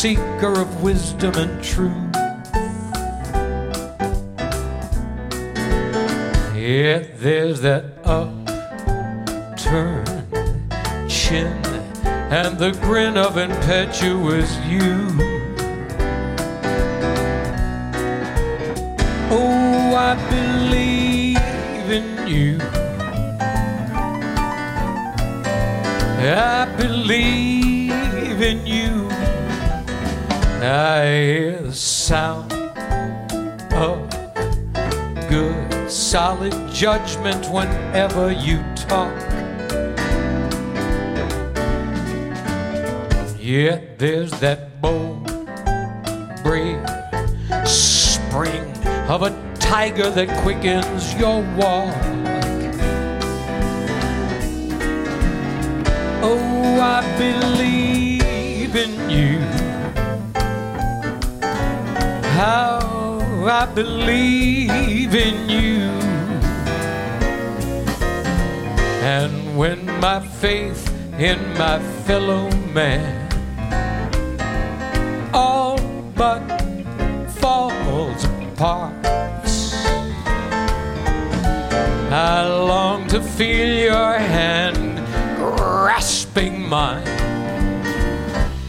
Seeker of wisdom and truth. Yet there's that upturned chin and the grin of impetuous youth. I hear the sound of good, solid judgment whenever you talk. Yet there's that bold, brave spring of a tiger that quickens your walk. Oh, I believe in you. How I believe in you. And when my faith in my fellow man all but falls apart, I long to feel your hand grasping mine.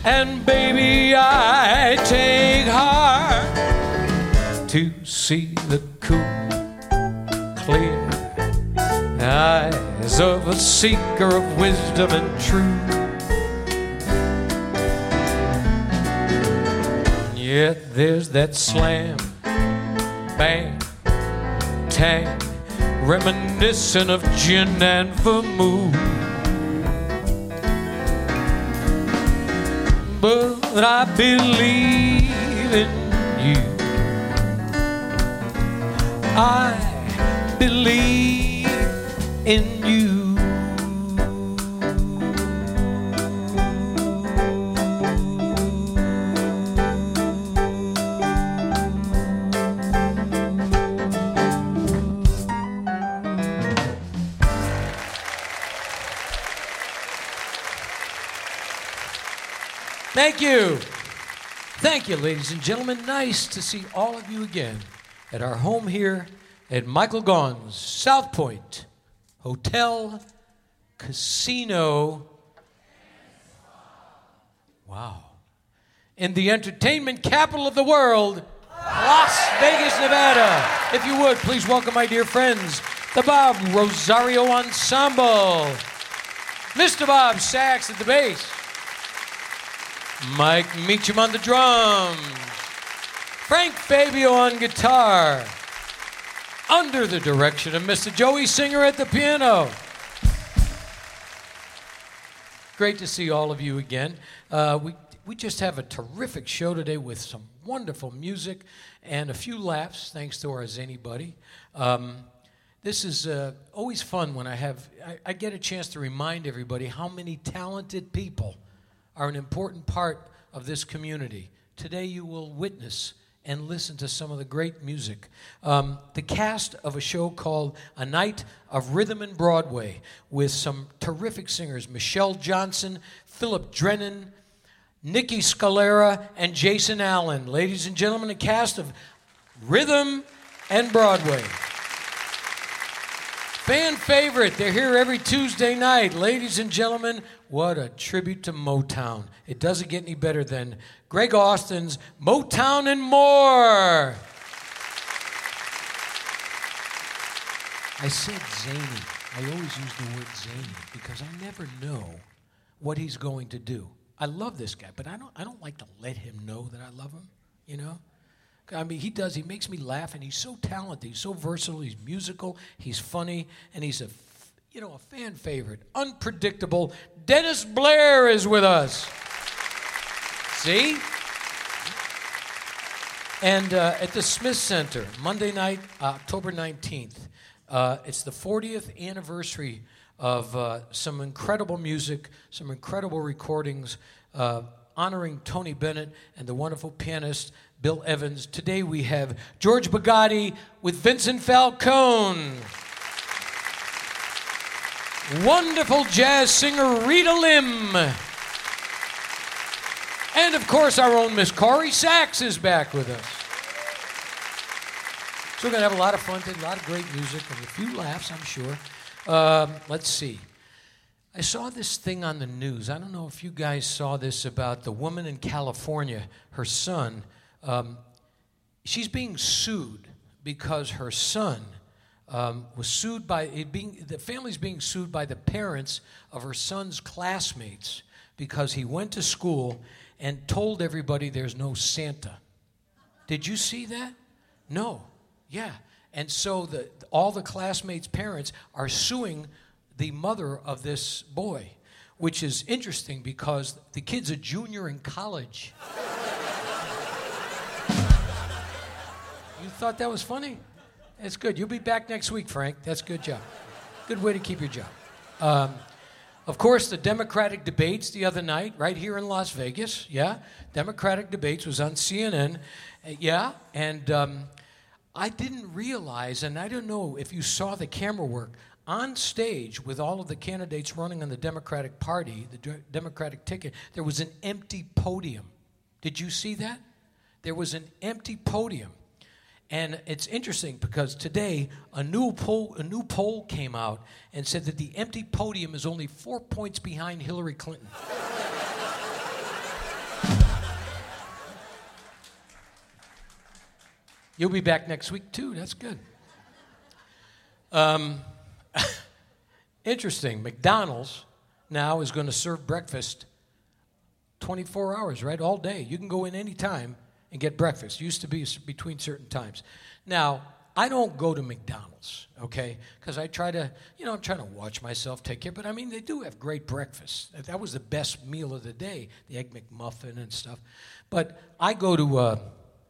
And baby, I take heart see the cool, clear eyes of a seeker of wisdom and truth. Yet there's that slam, bang, tang, reminiscent of gin and vermouth. but I believe in you. I believe in you. Thank you. Thank you, ladies and gentlemen. Nice to see all of you again at our home here at Michael Gaughan's South Point Hotel Casino. Wow. In the entertainment capital of the world, Las Vegas, Nevada. If you would, please welcome my dear friends, the Bob Rosario Ensemble. Mr. Bob Sachs at the bass. Mike Meacham on the drums. Frank Fabio on guitar. Under the direction of Mr. Joey Singer at the piano. Great to see all of you again. Uh, we, we just have a terrific show today with some wonderful music and a few laughs, thanks to our zany buddy. Um, this is uh, always fun when I have I, I get a chance to remind everybody how many talented people are an important part of this community. Today, you will witness and listen to some of the great music. Um, the cast of a show called A Night of Rhythm and Broadway with some terrific singers Michelle Johnson, Philip Drennan, Nikki Scalera, and Jason Allen. Ladies and gentlemen, the cast of Rhythm and Broadway. Fan favorite. They're here every Tuesday night. Ladies and gentlemen, what a tribute to Motown. It doesn't get any better than Gregg Austin's Motown and More. I said zany. I always use the word zany because I never know what he's going to do. I love this guy, but I don't, I don't like to let him know that I love him, you know? I mean, he does. He makes me laugh, and he's so talented. He's so versatile. He's musical. He's funny, and he's a, you know, a fan favorite. Unpredictable. Dennis Blair is with us. See? And uh, at the Smith Center, Monday night, October 19th, uh, it's the 40th anniversary of uh, some incredible music, some incredible recordings uh, honoring Tony Bennett and the wonderful pianist Bill Evans. Today we have George Bugatti with Vincent Falcone. Wonderful jazz singer Rita Lim. And of course, our own Miss Corrie Sachs is back with us. So we're going to have a lot of fun today, a lot of great music, and a few laughs, I'm sure. Um, let's see. I saw this thing on the news. I don't know if you guys saw this about the woman in California, her son. Um, she's being sued because her son um, was sued by being the family's being sued by the parents of her son's classmates because he went to school and told everybody there's no Santa. Did you see that? No. Yeah. And so the, all the classmates' parents are suing the mother of this boy, which is interesting because the kid's a junior in college. you thought that was funny? That's good. You'll be back next week, Frank. That's good job. Good way to keep your job. Um, of course, the Democratic debates the other night, right here in Las Vegas. Yeah, Democratic debates was on CNN. Uh, yeah, and um, I didn't realize, and I don't know if you saw the camera work on stage with all of the candidates running on the Democratic Party, the Democratic ticket. There was an empty podium. Did you see that? There was an empty podium. And it's interesting because today a new poll, a new poll came out and said that the empty podium is only four points behind Hillary Clinton. You'll be back next week too. That's good. Um, interesting. McDonald's now is going to serve breakfast 24 hours, right? All day. You can go in any time and get breakfast. Used to be between certain times. Now, I don't go to McDonald's, okay? Because I try to, you know, I'm trying to watch myself, take care. But I mean, they do have great breakfast. That was the best meal of the day, the Egg McMuffin and stuff. But I go to, uh,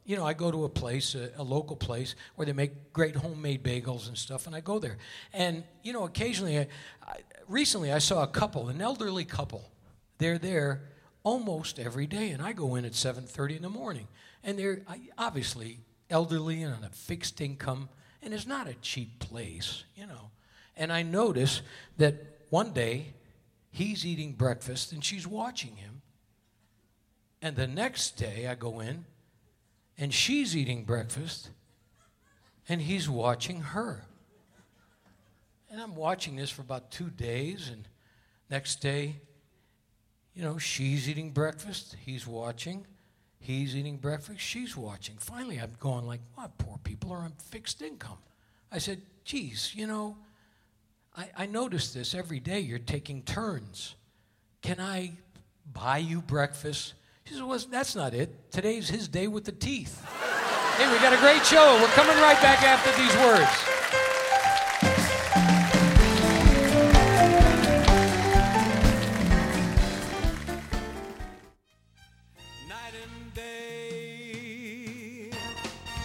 you know, I go to a place, a, a, local place, where they make great homemade bagels and stuff, and I go there. And, you know, occasionally, I, I, recently I saw a couple, an elderly couple. They're there almost every day, and I go in at 7.30 in the morning and they're obviously elderly and on a fixed income, and it's not a cheap place, you know. And I notice that one day he's eating breakfast and she's watching him. And the next day I go in and she's eating breakfast and he's watching her. And I'm watching this for about two days, and next day, you know, she's eating breakfast, he's watching. He's eating breakfast, she's watching. Finally, I'm going like, well, poor people are on fixed income. I said, geez, you know, I, I notice this every day. You're taking turns. Can I buy you breakfast? She said, well, that's not it. Today's his day with the teeth. hey, we got a great show. We're coming right back after these words.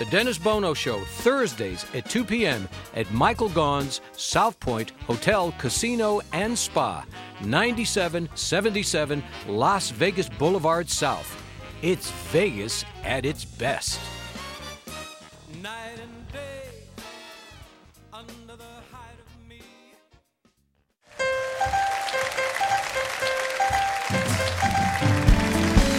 The Dennis Bono Show, Thursdays at 2 p.m. at Michael Gaughan's South Point Hotel, Casino, and Spa, 9777 Las Vegas Boulevard South. It's Vegas at its best.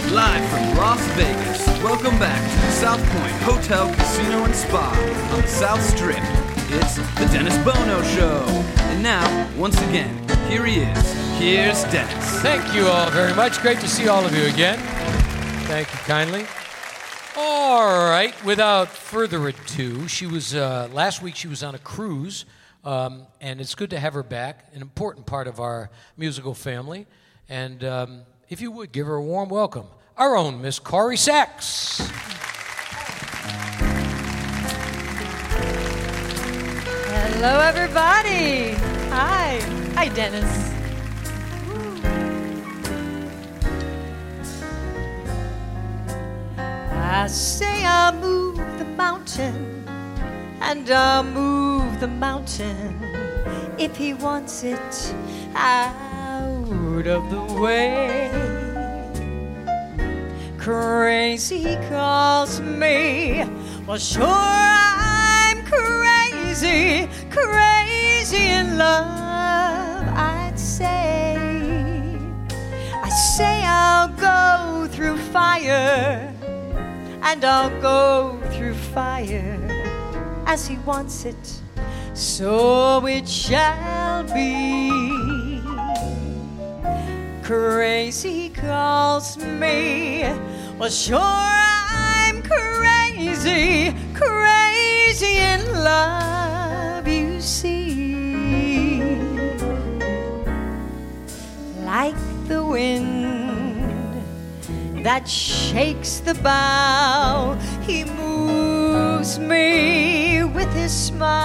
Live from Las Vegas, welcome back to the South Point Hotel, Casino, and Spa on the South Strip. It's the Dennis Bono Show. And now, once again, here he is. Here's Dennis. Thank you all very much. Great to see all of you again. Thank you kindly. All right, without further ado, she was uh, last week. She was on a cruise, um, and it's good to have her back. An important part of our musical family, and um, if you would give her a warm welcome, our own Miss Corrie Sachs. Hello, everybody. Hi. Hi, Dennis. I say I'll move the mountain, and I'll move the mountain if he wants it out of the way. Crazy calls me. Well, sure, I'm crazy, crazy crazy in love, I'd say. I say I'll go through fire, and I'll go through fire as he wants it, so it shall be. Crazy calls me. Well, sure, I'm crazy, crazy in love, see. Like the wind that shakes the bough, he moves me with his smile.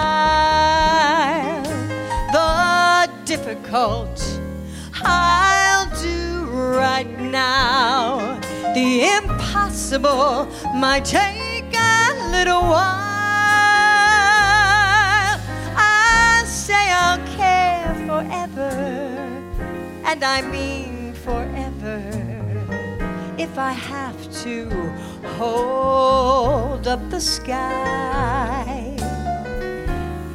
The difficult I'll do right now. The impossible might take a little while. I'll care forever, and I mean forever. If I have to hold up the sky.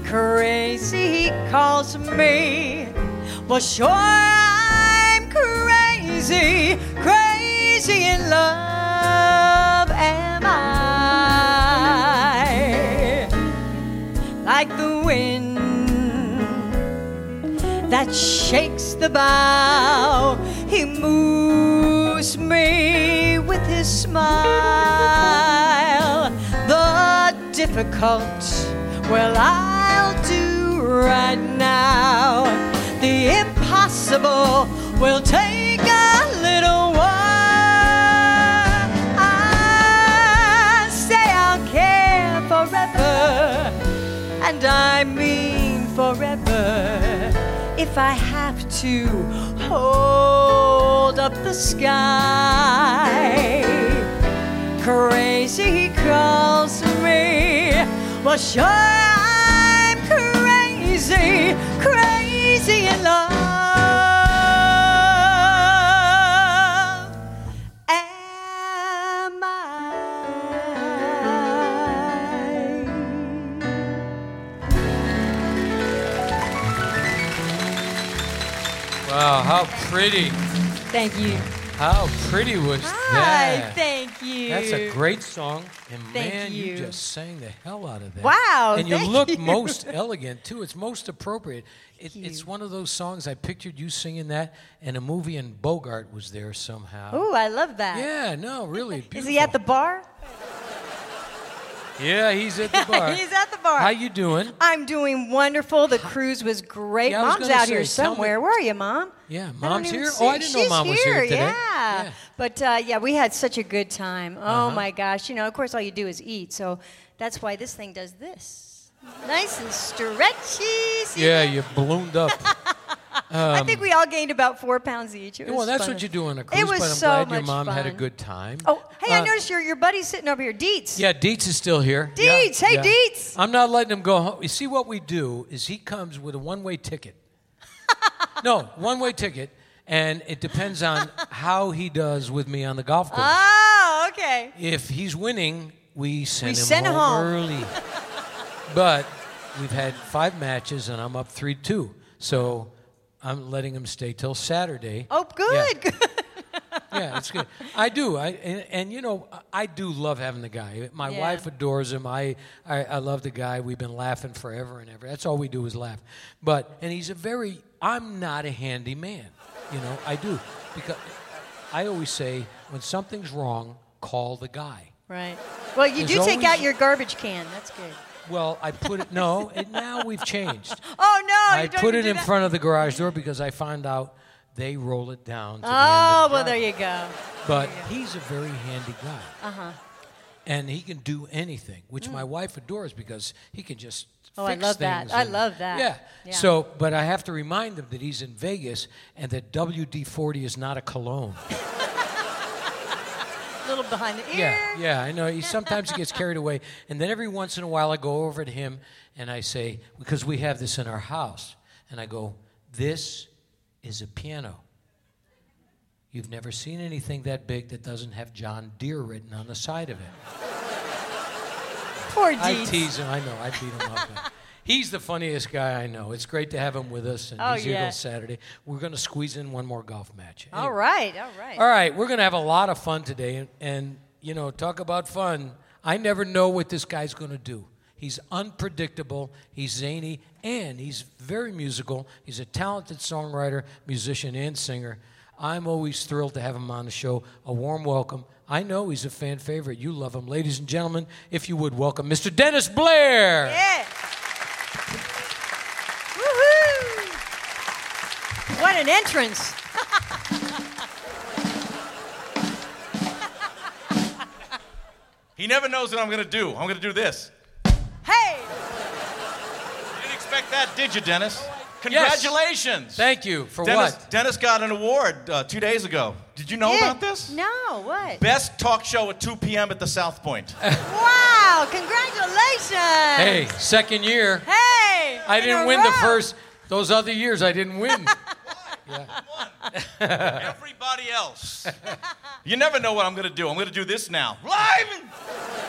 Crazy he calls me. Well, sure, I'm crazy, crazy in love, am I? Like the wind that shakes the bough, he moves me with his smile. The difficult, well, I'll do right now. The impossible will take If I have to hold up the sky, crazy calls me. Well, sure, I'm crazy, crazy in love. Pretty! Thank you. How pretty was Hi, that? thank you. That's a great song, and Thank man, you. you. just sang the hell out of that. Wow, And you look you. most elegant too. It's most appropriate. It, it's one of those songs I pictured you singing that, and a movie, and Bogart was there somehow. Ooh, I love that. Yeah, no, really Is he at the bar? Yeah, he's at the bar. He's at the bar. How you doing? I'm doing wonderful. The cruise was great. Yeah, was Mom's out here say, me- somewhere. Where are you, Mom? Yeah, Mom's here? see- Oh, I didn't know She's Mom was here today. Yeah. Yeah. But uh, yeah, we had such a good time. Oh Uh-huh. my gosh. You know, of course, all you do is eat. So that's why this thing does this. Nice and stretchy. See Yeah, that? you ballooned up. I think we all gained about four pounds each. It was well, that's fun. what you do on a cruise, It was but I'm so glad your much mom had a good time. Oh, hey, I Uh, noticed your, your buddy's sitting over here, Dietz. Yeah, Dietz is still here. Yeah, Dietz, hey, yeah. Dietz. I'm not letting him go home. You see, what we do is he comes with a one way ticket. no, one way ticket, and it depends on how he does with me on the golf course. Oh, okay. if he's winning, we send We him send him home, home. early. but we've had five matches, and I'm up 3 2. So I'm letting him stay till Saturday. Oh, good. Yeah, yeah, it's good. I do. I and, and you know, I do love having the guy. My Yeah. wife adores him. I, I I love the guy. We've been laughing forever and ever. That's all we do is laugh. But and he's a very. I'm not a handy man. You know, I do because I always say when something's wrong, call the guy. Right. Well, you There's do take out your garbage can. That's good. Well, I put it. No, it, now we've changed. Oh no! I you put it in that? front of the garage door because I found out they roll it down. To the end Oh the well, there you go. But he's a very handy guy. Uh huh. And he can do anything, which my wife adores because he can just Mm. Oh, I love that. I love that. Yeah. Yeah. So, but I have to remind him that he's in Vegas and that WD 40 is not a cologne. Behind the ear. Yeah, yeah, I know. He, sometimes he gets carried away. And then every once in a while, I go over to him and I say, because we have this in our house, and I go, This is a piano. You've never seen anything that big that doesn't have John Deere written on the side of it. Poor I tease him. I know. I beat him up. He's the funniest guy I know. It's great to have him with us, and Oh, he's here yeah. till Saturday. We're going to squeeze in one more golf match. All Anyway. right. All right. All right, we're going to have a lot of fun today. And, and, you know, talk about fun. I never know what this guy's going to do. He's unpredictable, he's zany, and he's very musical. He's a talented songwriter, musician, and singer. I'm always thrilled to have him on the show. A warm welcome. I know he's a fan favorite. You love him. Ladies and gentlemen, if you would welcome Mr. Dennis Blair. Yeah. Woohoo! What an entrance. He never knows what I'm gonna do. I'm gonna do this. Hey! You didn't expect that, did you, Dennis? Congratulations. Thank you. For Dennis, what? Dennis got an award uh, two days ago. Did you know Yeah. about this? No, what? Best talk show at 2 p.m. at the South Point. Wow! Congratulations! Hey, second year. Hey! I in didn't a win the row. first, those other years I didn't win. Everybody else. You never know what I'm gonna do. I'm gonna do this now. Live!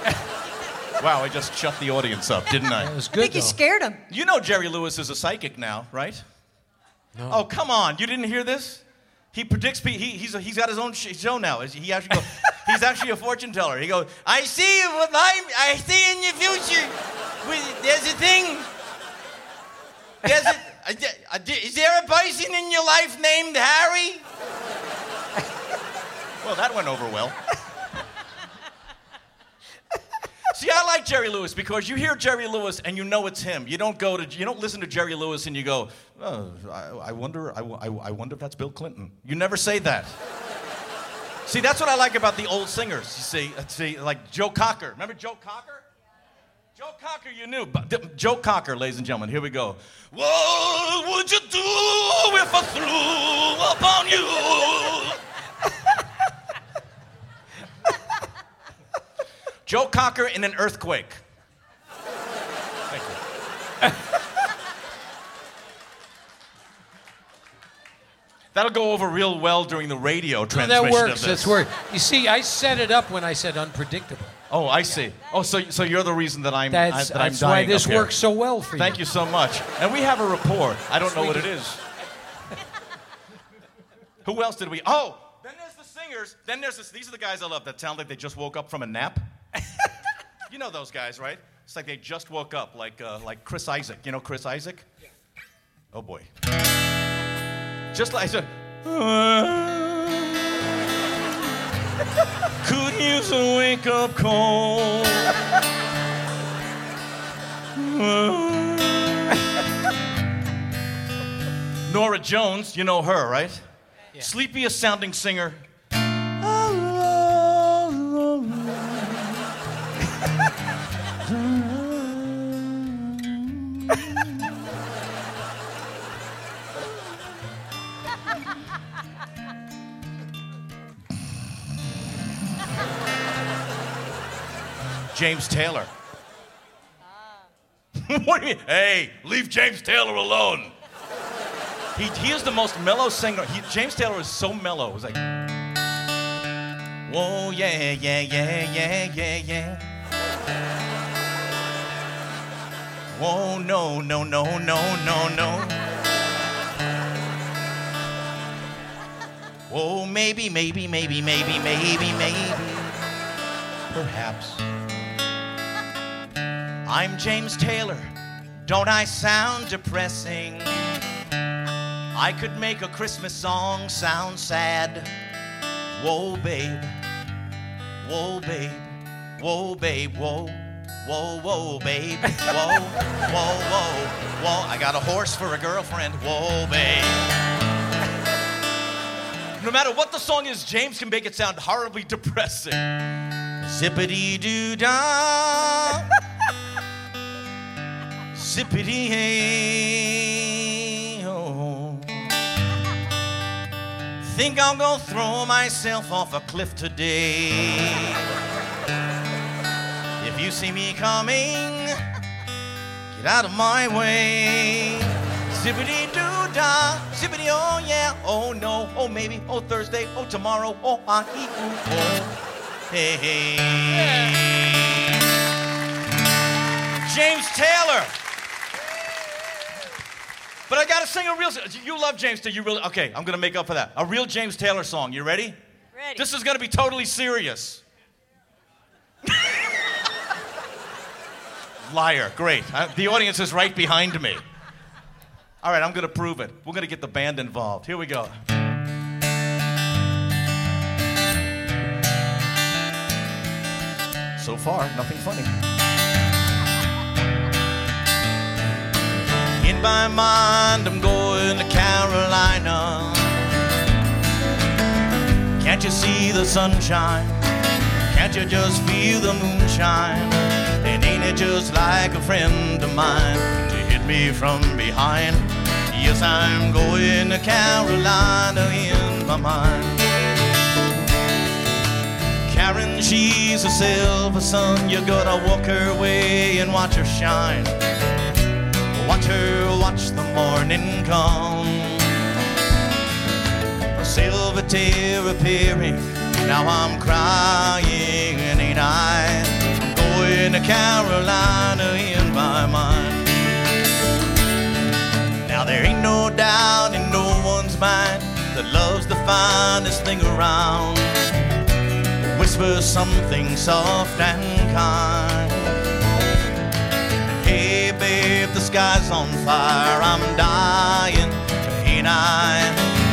wow, I just shut the audience up, didn't It I? was I good think you though. scared him. You know Jerry Lewis is a psychic now, right? No. Oh, come on. You didn't hear this? He predicts. He, he's, he's got his own show now. He actually go, he's actually a fortune teller. He goes, I see I I see in your future. There's a thing. There's a, is there a person in your life named Harry? well, that went over well. See, I like Jerry Lewis because you hear Jerry Lewis and you know it's him. You don't go to, you don't listen to Jerry Lewis and you go, oh, I, I wonder, I, I, wonder if that's Bill Clinton. You never say that. see, that's what I like about the old singers. You see, uh, see, like Joe Cocker. Remember Joe Cocker? Joe Cocker, you knew. Joe Cocker, ladies and gentlemen, here we go. What would you do if I threw upon you? Joe Cocker in an earthquake. Thank you. That'll go over real well during the radio No, transmission that works. of this. That's where you see. I set it up when I said unpredictable. Oh, I see. Oh, so so you're the reason that I'm That's, I, that I'm that's why this up here. works so well for you. Thank you so much. And we have a rapport. I don't know what it is. Who else did we? Oh, then there's the singers. Then there's this, these are the guys I love that sound like they just woke up from a nap. You know those guys, right? It's like they just woke up, like uh, like Chris Isaak. You know Chris Isaak? Oh boy. Just like. Could use a wake up call. Norah Jones, you know her, right? Yeah. Sleepiest sounding singer. James Taylor. what do you mean? Hey, leave James Taylor alone. He, he is the most mellow singer. He, James Taylor is so mellow. It's like, whoa, yeah, yeah, yeah, yeah, yeah, yeah. Whoa, no, no, no, no, no, no. Oh, maybe, maybe, maybe, maybe, maybe, maybe. Perhaps. I'm James Taylor. Don't I sound depressing? I could make a Christmas song sound sad. Whoa, babe. Whoa, babe. Whoa, babe. Whoa. Whoa, whoa, babe. Whoa, whoa, whoa, whoa. I got a horse for a girlfriend. Whoa, babe. No matter what the song is, James can make it sound horribly depressing. Zippity doo dah. Zippity. Oh. Think I'll go throw myself off a cliff today. If you see me coming, get out of my way. Zippity doo dah, zippity oh yeah, oh no, oh maybe, oh Thursday, oh tomorrow, oh ah ee ooh oh. Hey hey. James Taylor. But I gotta sing a real. You love James Taylor. You really okay? I'm gonna make up for that. A real James Taylor song. You ready? Ready. This is gonna be totally serious. Liar. Great. I- the audience is right behind me. All right, I'm gonna prove it. We're gonna get the band involved. Here we go. So far, nothing funny. My mind, I'm going to Carolina. Can't you see the sunshine? Can't you just feel the moonshine? And ain't it just like a friend of mine to hit me from behind? Yes, I'm going to Carolina in my mind. Karen, she's a silver sun. You gotta walk her way and watch her shine. Watch her watch the morning come. A silver tear appearing. Now I'm crying, ain't I? I'm going to Carolina in my mind. Now there ain't no doubt in no one's mind that love's the finest thing around. Whisper something soft and kind. Sky's on fire. I'm dying, ain't I?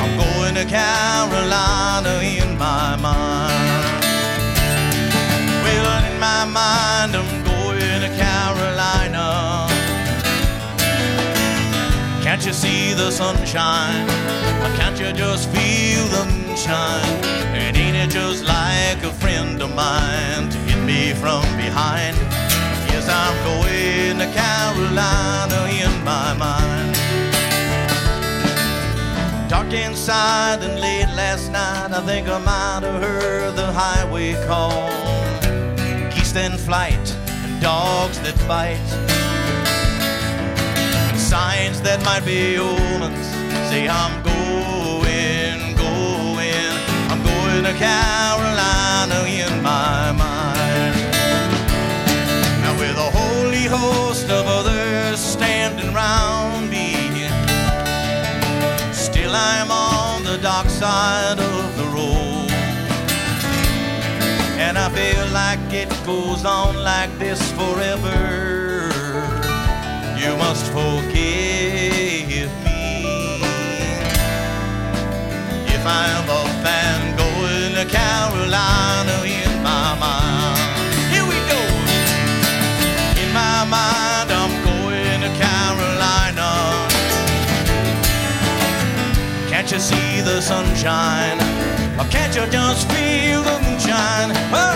I'm going to Carolina in my mind. Well, in my mind, I'm going to Carolina. Can't you see the sunshine? Or can't you just feel the moonshine? And ain't it just like a friend of mine to hit me from behind? I'm going to Carolina in my mind. Dark inside and late last night, I think I might have heard the highway call. Geese in flight and dogs that bite. Signs that might be omens say I'm going, going, I'm going to Carolina host of others standing round me, still I'm on the dark side of the road. And I feel like it goes on like this forever. You must forgive me if I'm a fan going to Carolina Can't you see the sunshine? Or can't you just feel the moonshine? Oh,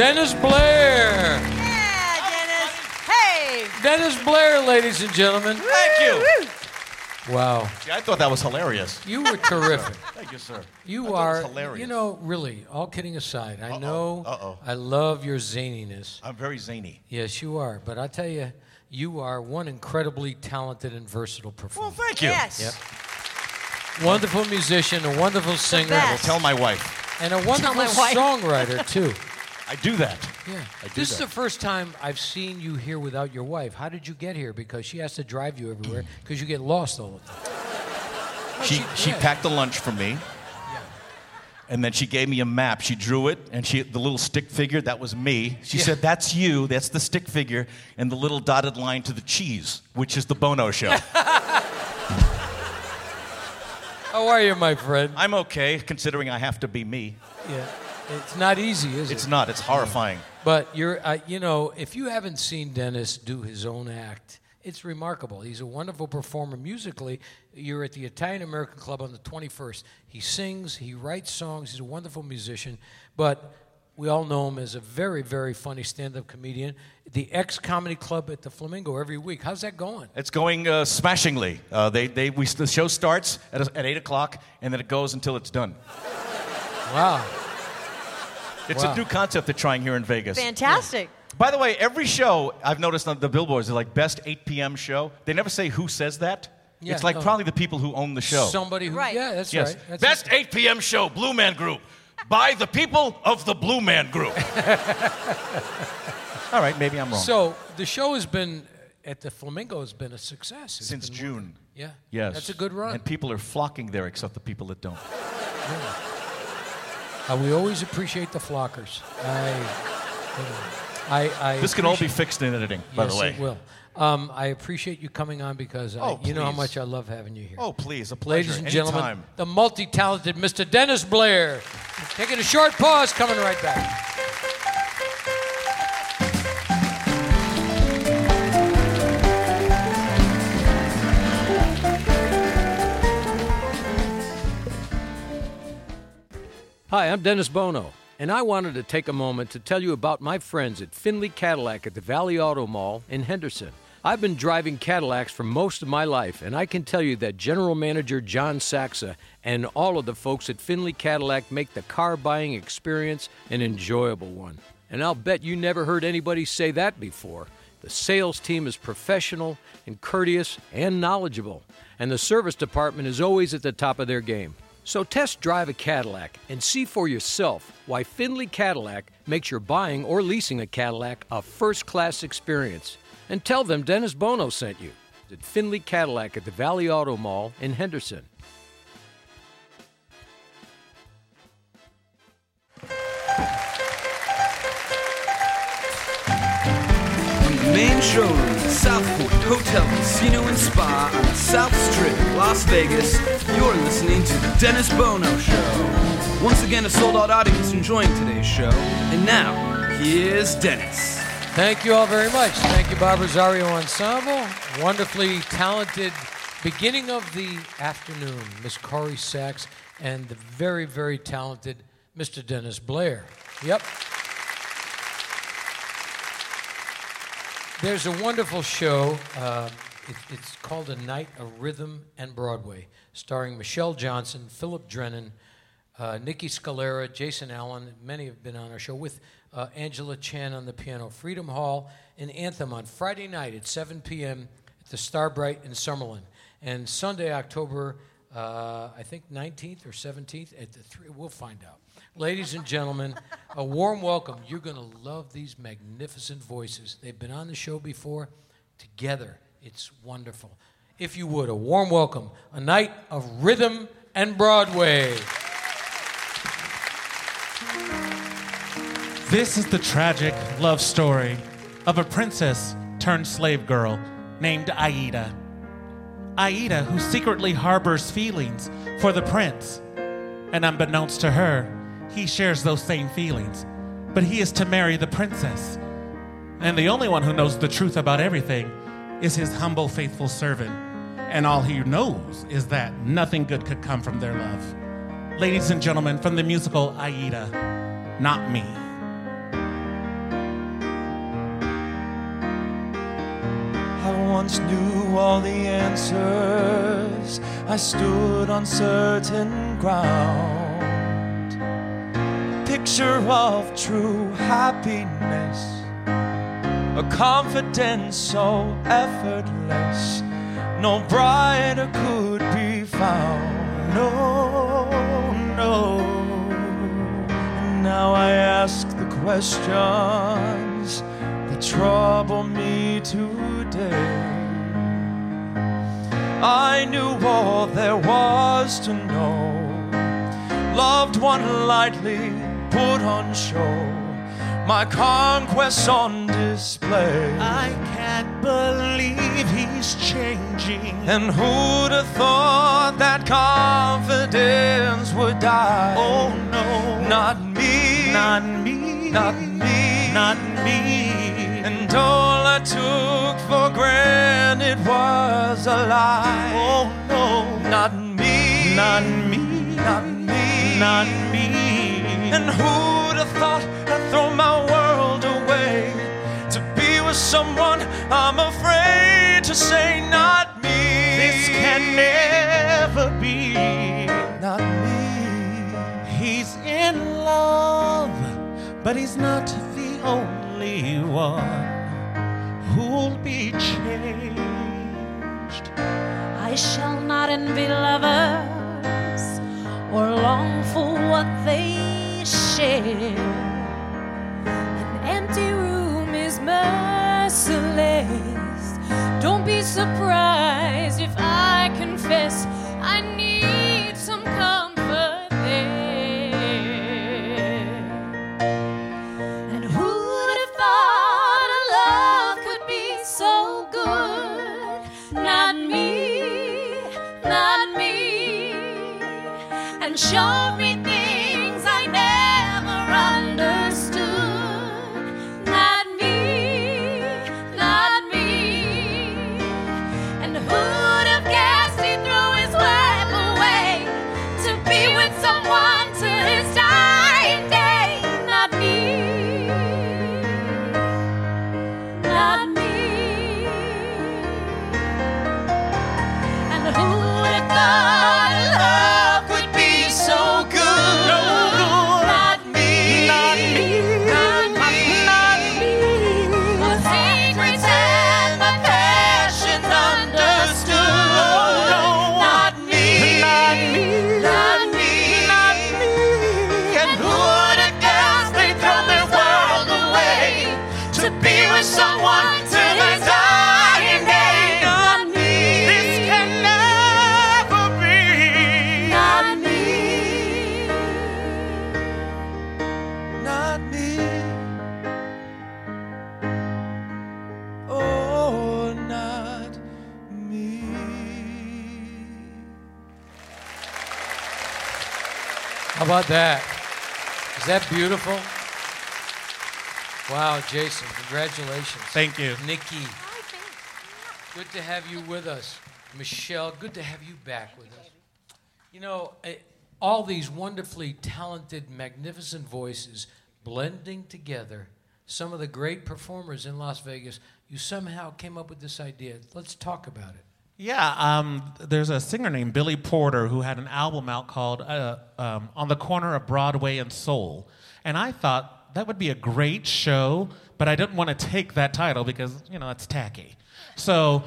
Dennis Blair. Yeah, Dennis Hey. Dennis Blair, ladies and gentlemen. Thank you. Wow. See, I thought that was hilarious. You were terrific. Thank you, sir. You I thought it are, was hilarious. you know, really, all kidding aside, I know uh-oh. I love your zaniness. I'm very zany. Yes, you are. But I tell you, you are one incredibly talented and versatile performer. Well, performer. thank you. Yes. Yep. Wonderful musician, a wonderful singer, best. I will tell my wife. and a wonderful songwriter, too. I do that. Yeah. I do This is the first time I've seen you here without your wife. How did you get here? Because she has to drive you everywhere because you get lost all the time. She, she- she packed a lunch for me. And then she gave me a map. She drew it, and she the little stick figure that was me. She Yeah. said, "That's you. That's the stick figure." And the little dotted line to the cheese, which is the Bono show. How are you, my friend? I'm okay, considering I have to be me. Yeah. It's not easy, is it? It's not. It's horrifying. But you're, uh, you know, if you haven't seen Dennis do his own act, it's remarkable. He's a wonderful performer musically. You're at the Italian American Club on the 21st. He sings, he writes songs, he's a wonderful musician. But we all know him as a very, very funny stand up comedian. The X Comedy Club at the Flamingo every week. How's that going? It's going uh, smashingly. Uh, they, they, we, the show starts at, at 8 o'clock, and then it goes until it's done. Wow. It's Wow. a new concept they're trying here in Vegas. Fantastic. By the way, every show I've noticed on the billboards, they're like best 8 p.m. show. They never say who says that. Yeah, it's like no. probably the people who own the show. Somebody who, Right. yeah, that's yes. right. That's best 8 p.m. show, Blue Man Group, by the people of the Blue Man Group. All right, maybe I'm wrong. So the show has been at the Flamingo has been a success It's Since June. working. Yeah. Yes. That's a good run. And people are flocking there except the people that don't. Uh, we always appreciate the flockers. I, I, I This can all be fixed in editing, by yes, the way. it will. Um, I appreciate you coming on because I, Oh, you know how please. much I love having you here. Oh, please, a pleasure. Ladies and gentlemen, Anytime. the multi-talented Mr. Dennis Blair. Taking a short pause, coming right back. Hi, I'm Dennis Bono, and I wanted to take a moment to tell you about my friends at Finley Cadillac at the Valley Auto Mall in Henderson. I've been driving Cadillacs for most of my life, and I can tell you that General Manager John Saxa and all of the folks at Finley Cadillac make the car buying experience an enjoyable one. And I'll bet you never heard anybody say that before. The sales team is professional and courteous and knowledgeable, and the service department is always at the top of their game. So test drive a Cadillac and see for yourself why Finley Cadillac makes your buying or leasing a Cadillac a first class experience. And tell them Dennis Bono sent you at Finley Cadillac at the Valley Auto Mall in Henderson. Main showroom at South Point Hotel, Casino, and Spa on the South Strip Las Vegas, you're listening to The Dennis Bono Show. Once again, a sold out audience enjoying today's show. And now, here's Dennis. Thank you all very much. Thank you, Bob Rosario Ensemble. Wonderfully talented beginning of the afternoon, Miss Corrie Sachs, and the very, very talented Mr. Dennis Blair. Yep. There's a wonderful show. Uh, it, it's called A Night of Rhythm and Broadway, starring Michelle Johnson, Philip Drennan, uh, Nikki Scalera, Jason Allen. Many have been on our show with uh, Angela Chan on the piano. Freedom Hall and Anthem on Friday night at 7 p.m. at the Starbright in Summerlin. And Sunday, October, uh, I think 19th or 17th at the three. We'll find out. Ladies and gentlemen, a warm welcome. You're going to love these magnificent voices. They've been on the show before. Together, it's wonderful. If you would, a warm welcome. A night of rhythm and Broadway. This is the tragic love story of a princess turned slave girl named Aida. Aida, who secretly harbors feelings for the prince. And unbeknownst to her, he shares those same feelings. But he is to marry the princess. And the only one who knows the truth about everything is his humble, faithful servant. And all he knows is that nothing good could come from their love. Ladies and gentlemen, from the musical Aida, not me. I once knew all the answers, I stood on certain ground. Picture of true happiness, a confidence so effortless, no brighter could be found. No, no. And now I ask the questions that trouble me today. I knew all there was to know. Loved one lightly, put on show. My conquests on display. I can't believe he's changing. And who'd have thought that confidence would die? Oh no, Not me, not me, not me, not me. And all I took for granted was a lie. Oh no, Not me, not me, not me, not me. And who'd have thought I'd throw my world away to be with someone I'm afraid to say, not me. this can never be. Not me. He's in love, but he's not the only one who'll be changed. I shall not envy lovers or long for what they share. An empty room is merciless. Don't be surprised if I confess I need some comfort there. And who'd have thought a love could be so good? Not me, not me. And showed about that? Is that beautiful? Wow, Jason, congratulations. Thank you. Nikki, good to have you with us. Michelle, good to have you back with us. You know, eh, all these wonderfully talented, magnificent voices blending together, some of the great performers in Las Vegas, you somehow came up with this idea. Let's talk about it. Yeah, um, there's a singer named Billy Porter who had an album out called uh, um, On the Corner of Broadway and Soul. And I thought that would be a great show, but I didn't want to take that title because, you know, it's tacky. So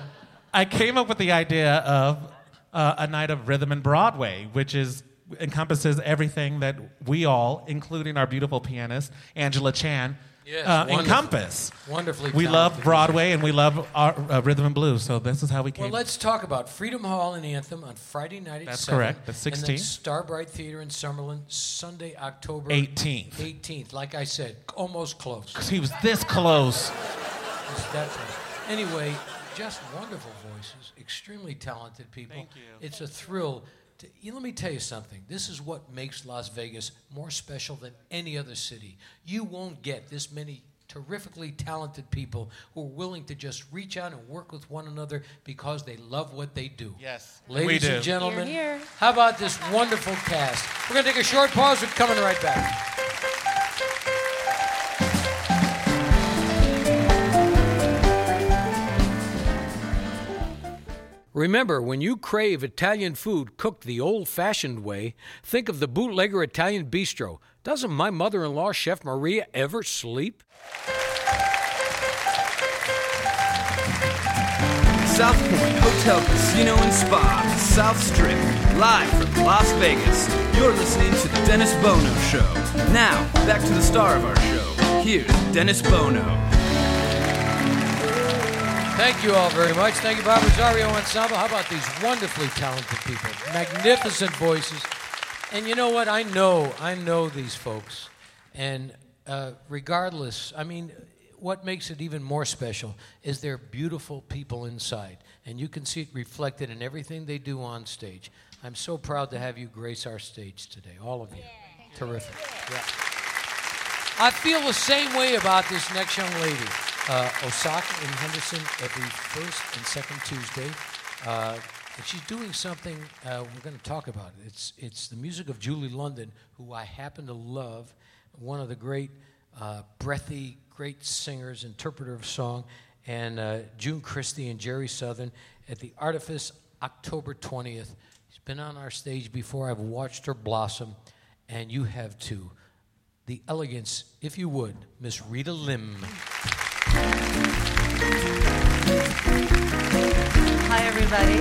I came up with the idea of uh, a night of rhythm and Broadway, which is encompasses everything that we all, including our beautiful pianist Angela Chan, Yes, uh, encompass. Wonderfully We love. Broadway and we love our, uh, rhythm and blues, so this is how we came. Well, let's talk about Freedom Hall and Anthem on Friday night at That's 7. correct, the And 16th. then Starbright Theater in Summerlin, Sunday, October 18th. 18th. Like I said, almost close. Because He was this close. That close. Anyway, just wonderful voices, extremely talented people. Thank you. It's a thrill. To, you, let me tell you something. This is what makes Las Vegas more special than any other city. You won't get this many terrifically talented people who are willing to just reach out and work with one another because they love what they do. Yes, Ladies we do. and gentlemen, Here, here. how about this wonderful cast? We're going to take a short pause. We're coming right back. Remember, when you crave Italian food cooked the old fashioned way, think of the Bootlegger Italian Bistro. Doesn't my mother in law, Chef Maria, ever sleep? South Point Hotel, Casino, and Spa, South Strip, live from Las Vegas. You're listening to The Dennis Bono Show. Now, back to the star of our show. Here's Dennis Bono. Thank you all very much. Thank you, Bob Rosario Ensemble. How about these wonderfully talented people? Magnificent voices. And you know what? I know, I know these folks. And uh, regardless, I mean, what makes it even more special is they're beautiful people inside. And you can see it reflected in everything they do on stage. I'm so proud to have you grace our stage today, all of you. Terrific. Yeah. I feel the same way about this next young lady. Uh, Osaka in Henderson every first and second Tuesday. Uh, and she's doing something uh, we're going to talk about. It's, it's the music of Julie London, who I happen to love, one of the great, uh, breathy, great singers, interpreter of song, and uh, June Christy and Jeri Southern at the Artifice October 20th. She's been on our stage before. I've watched her blossom, and you have too. The elegance, if you would, Miss Rita Lim. Hi, everybody.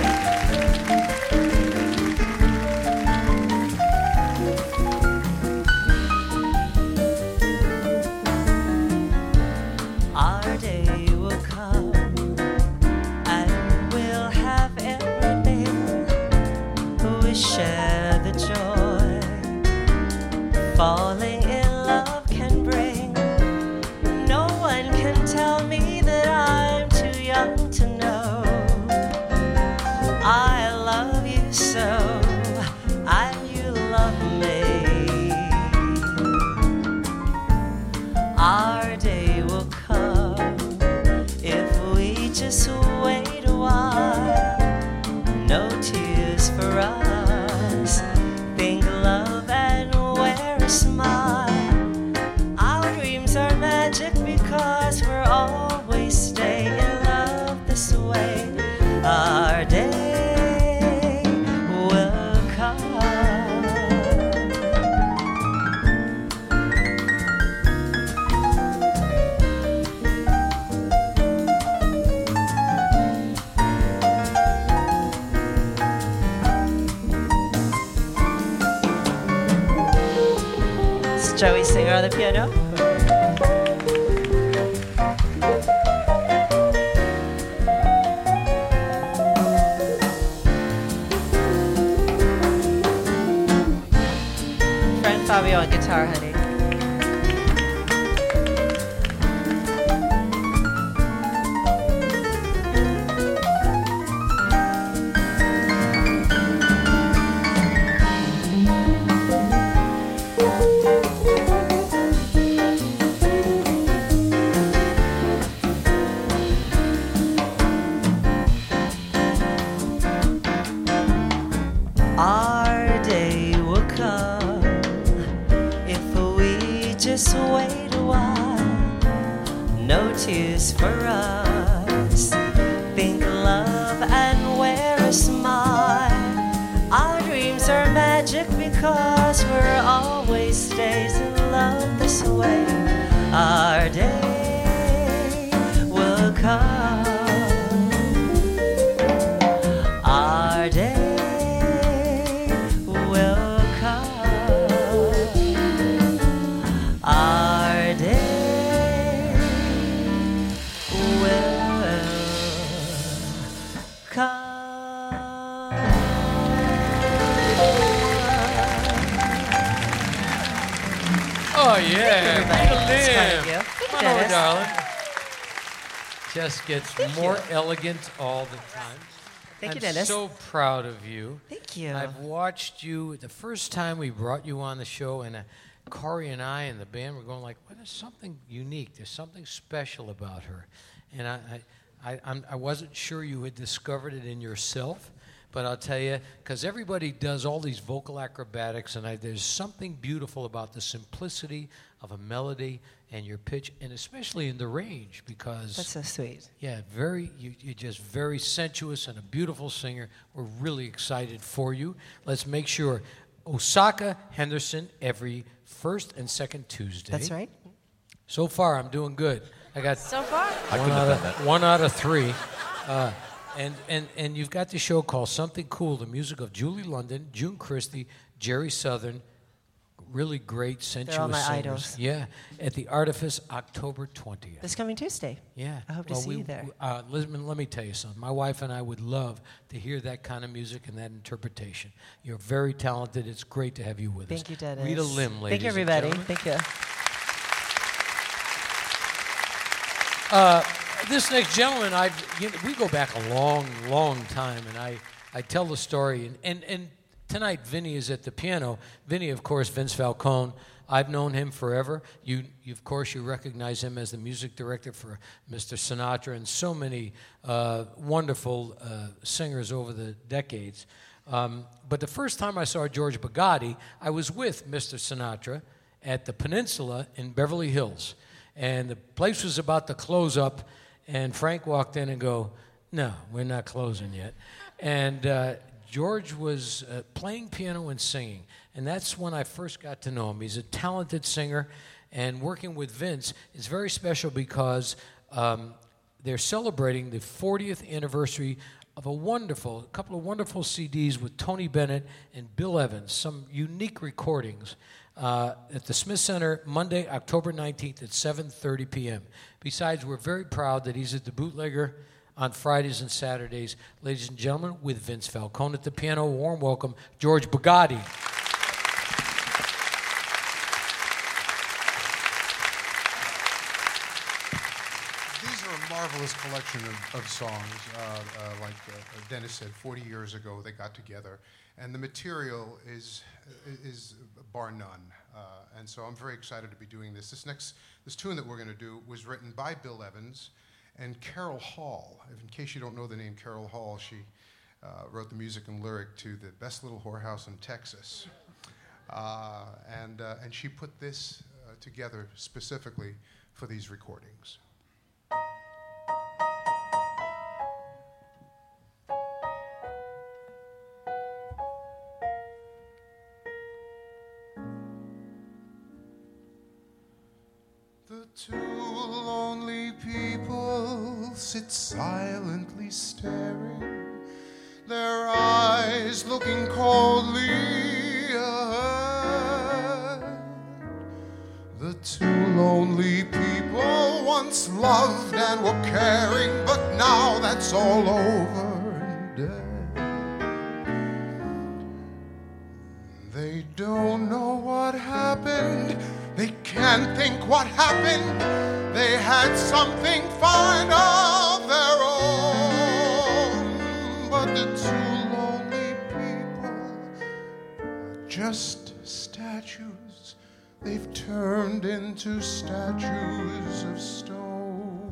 Just gets Thank more you. elegant all the time. Thank you, Dennis. I'm you, Dennis. so proud of you. Thank you. I've watched you the first time we brought you on the show, and uh, Corrie and I and the band were going like, "Well, there's something unique. There's something special about her." And I, I, I, I'm, I wasn't sure you had discovered it in yourself, but I'll tell you, because everybody does all these vocal acrobatics, and I, there's something beautiful about the simplicity of a melody and your pitch, and especially in the range, because That's so sweet. yeah, very you, you're just very sensuous and a beautiful singer. We're really excited for you. Let's make sure Osaka Henderson every first and second Tuesday. That's right. So far, I'm doing good. I got So far. one out of one out of three. Uh, and, and, and you've got the show called Something Cool, the music of Julie London, June Christy, Jeri Southern, really great sensuous all my singers. idols. Yeah, at the Artifice, October 20th. This coming Tuesday. Yeah. I hope to Well, see we- you there. Uh, Lisbon, let me tell you something. My wife and I would love to hear that kind of music and that interpretation. You're very talented. It's great to have you with us. Thank you, Dennis. Rita Lim, ladies Thank you, everybody. Thank you. this next gentleman, I you know, we go back a long, long time, and I, I tell the story. And, and, and tonight, Vinny is at the piano. Vinny, of course, Vince Falcone. I've known him forever. You, you of course, you recognize him as the music director for Mr. Sinatra and so many uh, wonderful uh, singers over the decades. Um, but the first time I saw George Bugatti, I was with Mr. Sinatra at the Peninsula in Beverly Hills, and the place was about to close up. And Frank walked in and go, "No, we're not closing yet." And uh, George was uh, playing piano and singing, and that's when I first got to know him. He's a talented singer, and working with Vince is very special because um, they're celebrating the 40th anniversary of a wonderful, a couple of wonderful CDs with Tony Bennett and Bill Evans, some unique recordings uh, at the Smith Center Monday, October 19th at 7:30 p.m. Besides, we're very proud that he's at the Bootlegger on Fridays and Saturdays. Ladies and gentlemen, with Vince Falcone at the piano, warm welcome, George Bugatti. These are a marvelous collection of, of songs. Uh, uh, like uh, Dennis said, 40 years ago they got together, and the material is is bar none. Uh, and so I'm very excited to be doing this. This next this tune that we're going to do was written by Bill Evans and Carol Hall. In case you don't know the name Carol Hall, she uh, wrote the music and lyric to the best little whorehouse in Texas. Uh, and, uh, and she put this uh, together specifically for these recordings. Silently staring, their eyes looking coldly ahead. The two lonely people once loved and were caring, but now that's all over and dead. They don't know what happened. They can't think what happened. They had something fine the two lonely people are just statues. They've turned into statues of stone.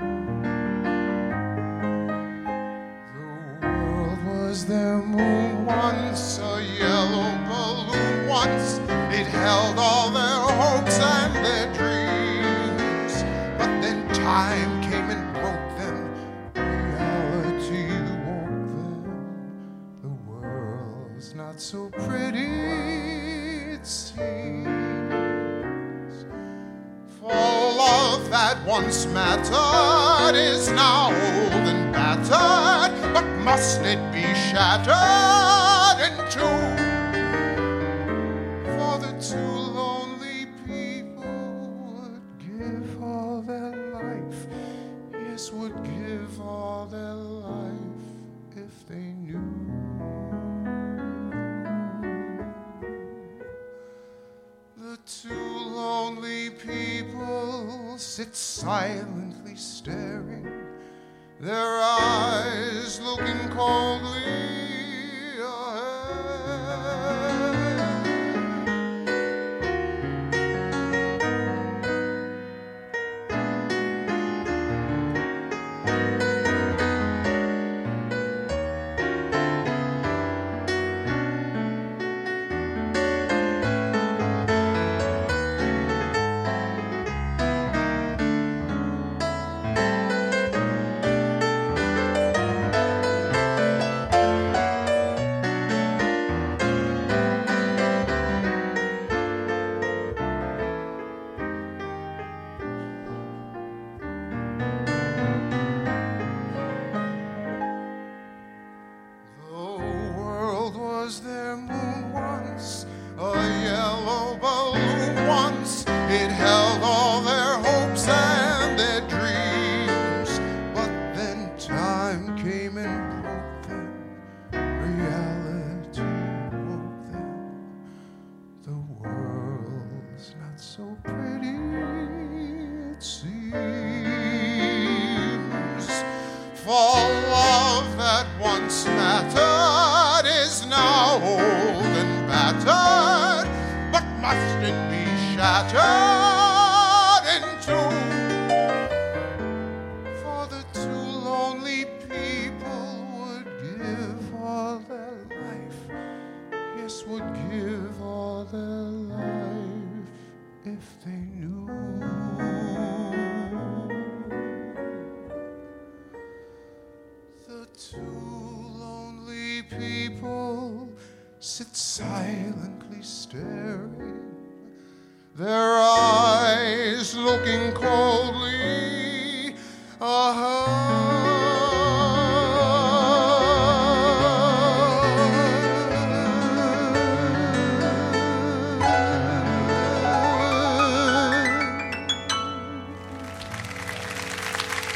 The world was their moon once, a yellow balloon once. It held all their hopes and their dreams. But then time so pretty, it seems. For love that once mattered is now old and battered, but must it be shattered in two? For the two lonely people would give all their life, yes, would give all their life two lonely people sit silently staring, their eyes looking coldly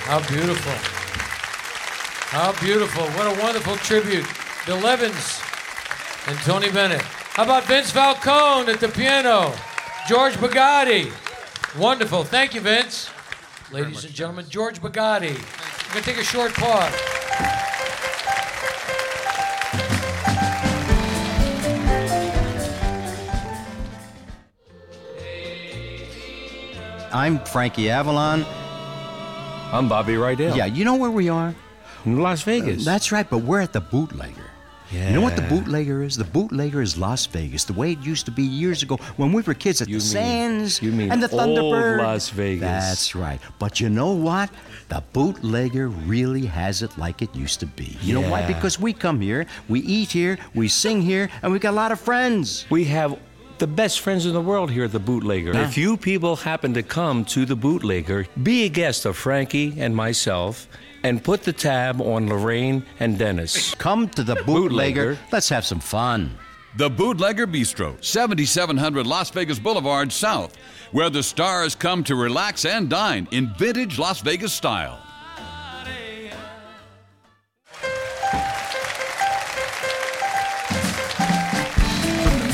How beautiful. How beautiful. What a wonderful tribute. Bill Evans and Tony Bennett. How about Vince Falcone at the piano? George Bugatti. Wonderful. Thank you, Vince. Ladies and gentlemen, George Bugatti. We're going to take a short pause. I'm Frankie Avalon. I'm Bobby Rydell. Yeah, you know where we are? In Las Vegas. That's right, but we're at the bootlegger. Yeah. You know what the bootlegger is? The bootlegger is Las Vegas, the way it used to be years ago when we were kids at You the mean- Sands you mean and the old Thunderbird. Las Vegas. That's right. But you know what? The bootlegger really has it like it used to be. You know why? Because we come here, we eat here, we sing here, and we got a lot of friends. We have the best friends in the world here at the Bootlegger. Yeah. If you people happen to come to the Bootlegger, be a guest of Frankie and myself and put the tab on Lorraine and Dennis. Come to the bootlegger. Let's have some fun. The Bootlegger Bistro, 7700 Las Vegas Boulevard South, where the stars come to relax and dine in vintage Las Vegas style.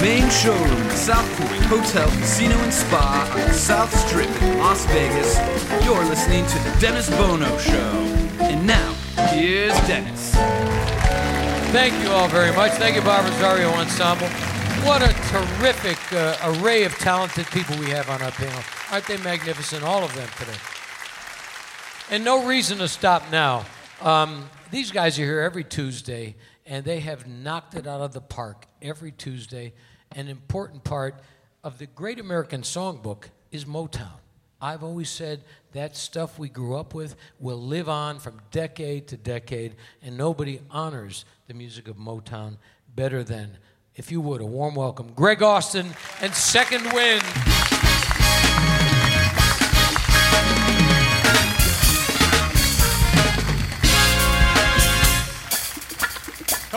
Main showroom South Point Hotel, Casino, and Spa on South Strip in Las Vegas. You're listening to The Dennis Bono Show. And now, here's Dennis. Thank you all very much. Thank you, Bob Rosario Ensemble. What a terrific uh, array of talented people we have on our panel. Aren't they magnificent, all of them today? And no reason to stop now. Um, these guys are here every Tuesday, and they have knocked it out of the park every Tuesday. An important part of the Great American Songbook is Motown. I've always said that stuff we grew up with will live on from decade to decade, and nobody honors the music of Motown better than, if you would, a warm welcome, Gregg Austin and Second Wind.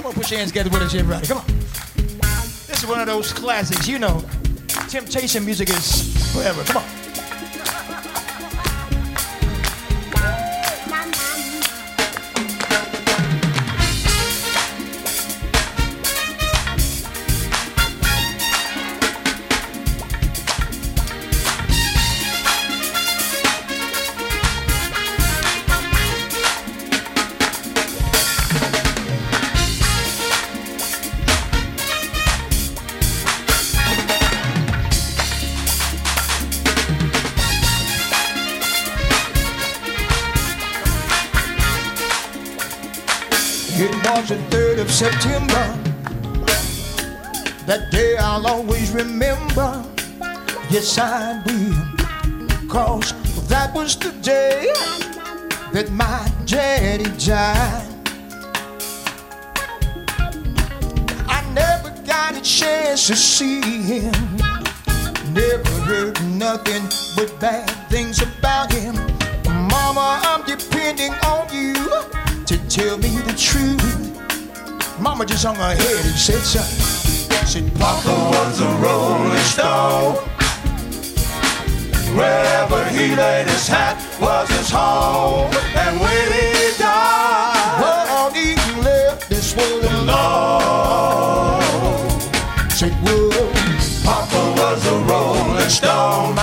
Come on, put your hands together with us, everybody. Come on. This is one of those classics. You know, temptation music is forever. Come on. Yes, I will. Cause that was the day that my daddy died. I never got a chance to see him. Never heard nothing but bad things about him. Mama, I'm depending on you to tell me the truth. Mama just hung her head and said something. Said, Papa was a rolling stone. Wherever he laid his hat was his home. And when he died, well, he left this world alone. Said, whoa, Papa was a rolling stone.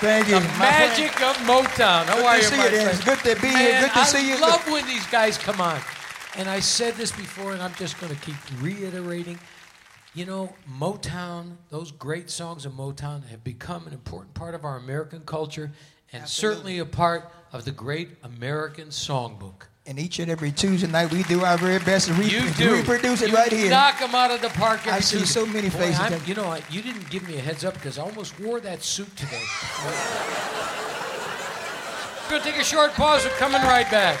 Thank you, The magic of Motown. How Good are to you, see my you, friend? Good to be here. Good to I see you. I love when these guys come on. And I said this before, and I'm just going to keep reiterating. You know, Motown, those great songs of Motown have become an important part of our American culture and certainly a part of the great American songbook. And each and every Tuesday night, we do our very best to, re- You to do. reproduce it You right here. Knock them out of the park. I see Tuesday. so many Boy, faces I'm- you know, I, you didn't give me a heads up because I almost wore that suit today. We're gonna take a short pause. We're coming right back.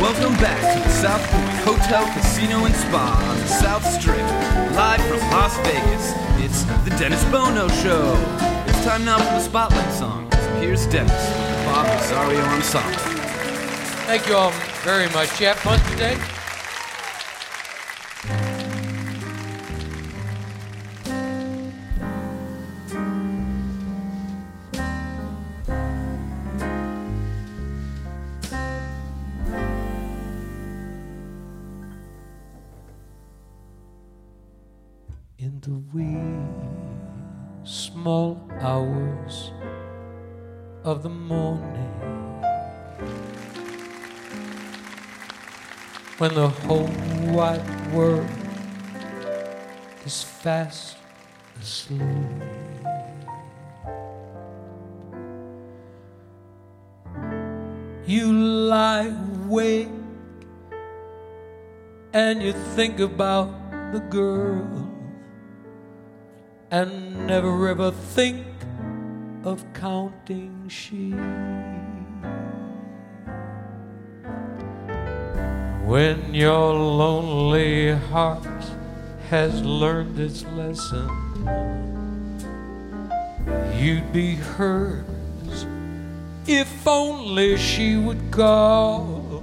Welcome back to the South Point Hotel, Casino, and Spa on the South Strip. Live from Las Vegas, it's the Dennis Bono Show. It's time now for the Spotlight song. So here's Dennis, Bob Rosario Ensemble. Thank you all very much. You have fun today? Wee small hours of the morning when the whole wide world is fast asleep. You lie awake and you think about the girl and never ever think of counting sheep. When your lonely heart has learned its lesson, you'd be hers if only she would call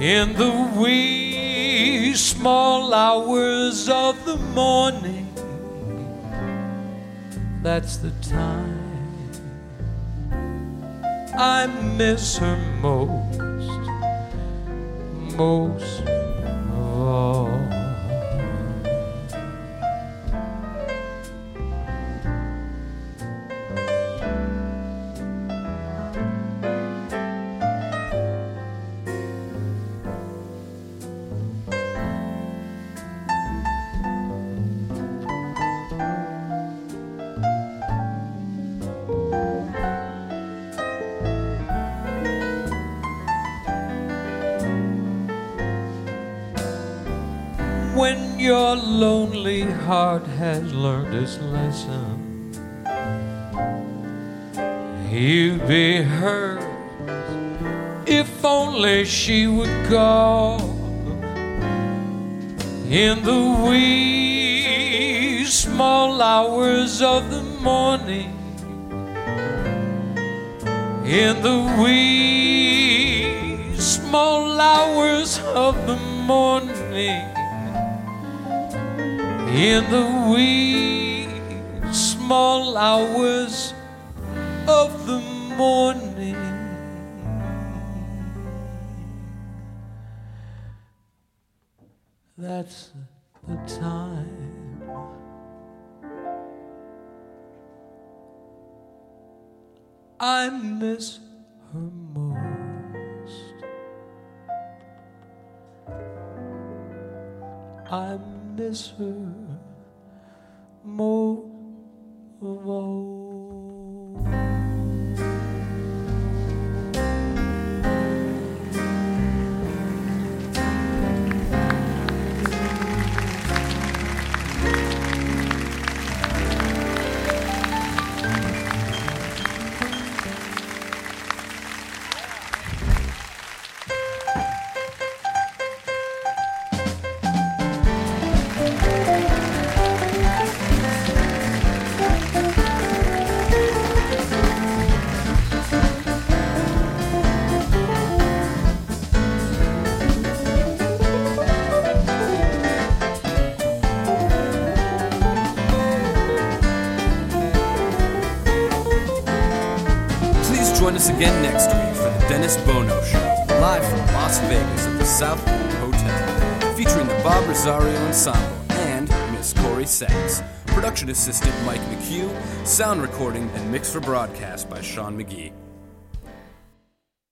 in the wee small hours of the morning. That's the time I miss her most, most of all. Its lesson. You'd be hers if only she would go in the wee small hours of the morning. In the wee small hours of the morning in the wee small hours of the morning. That's the time. I miss her most. I miss her most of again next week for the Dennis Bono Show, live from Las Vegas at the South Point Hotel, featuring the Bob Rosario Ensemble and Miss Corrie Sachs. Production assistant Mike McHugh, sound recording and mix for broadcast by Sean McGee.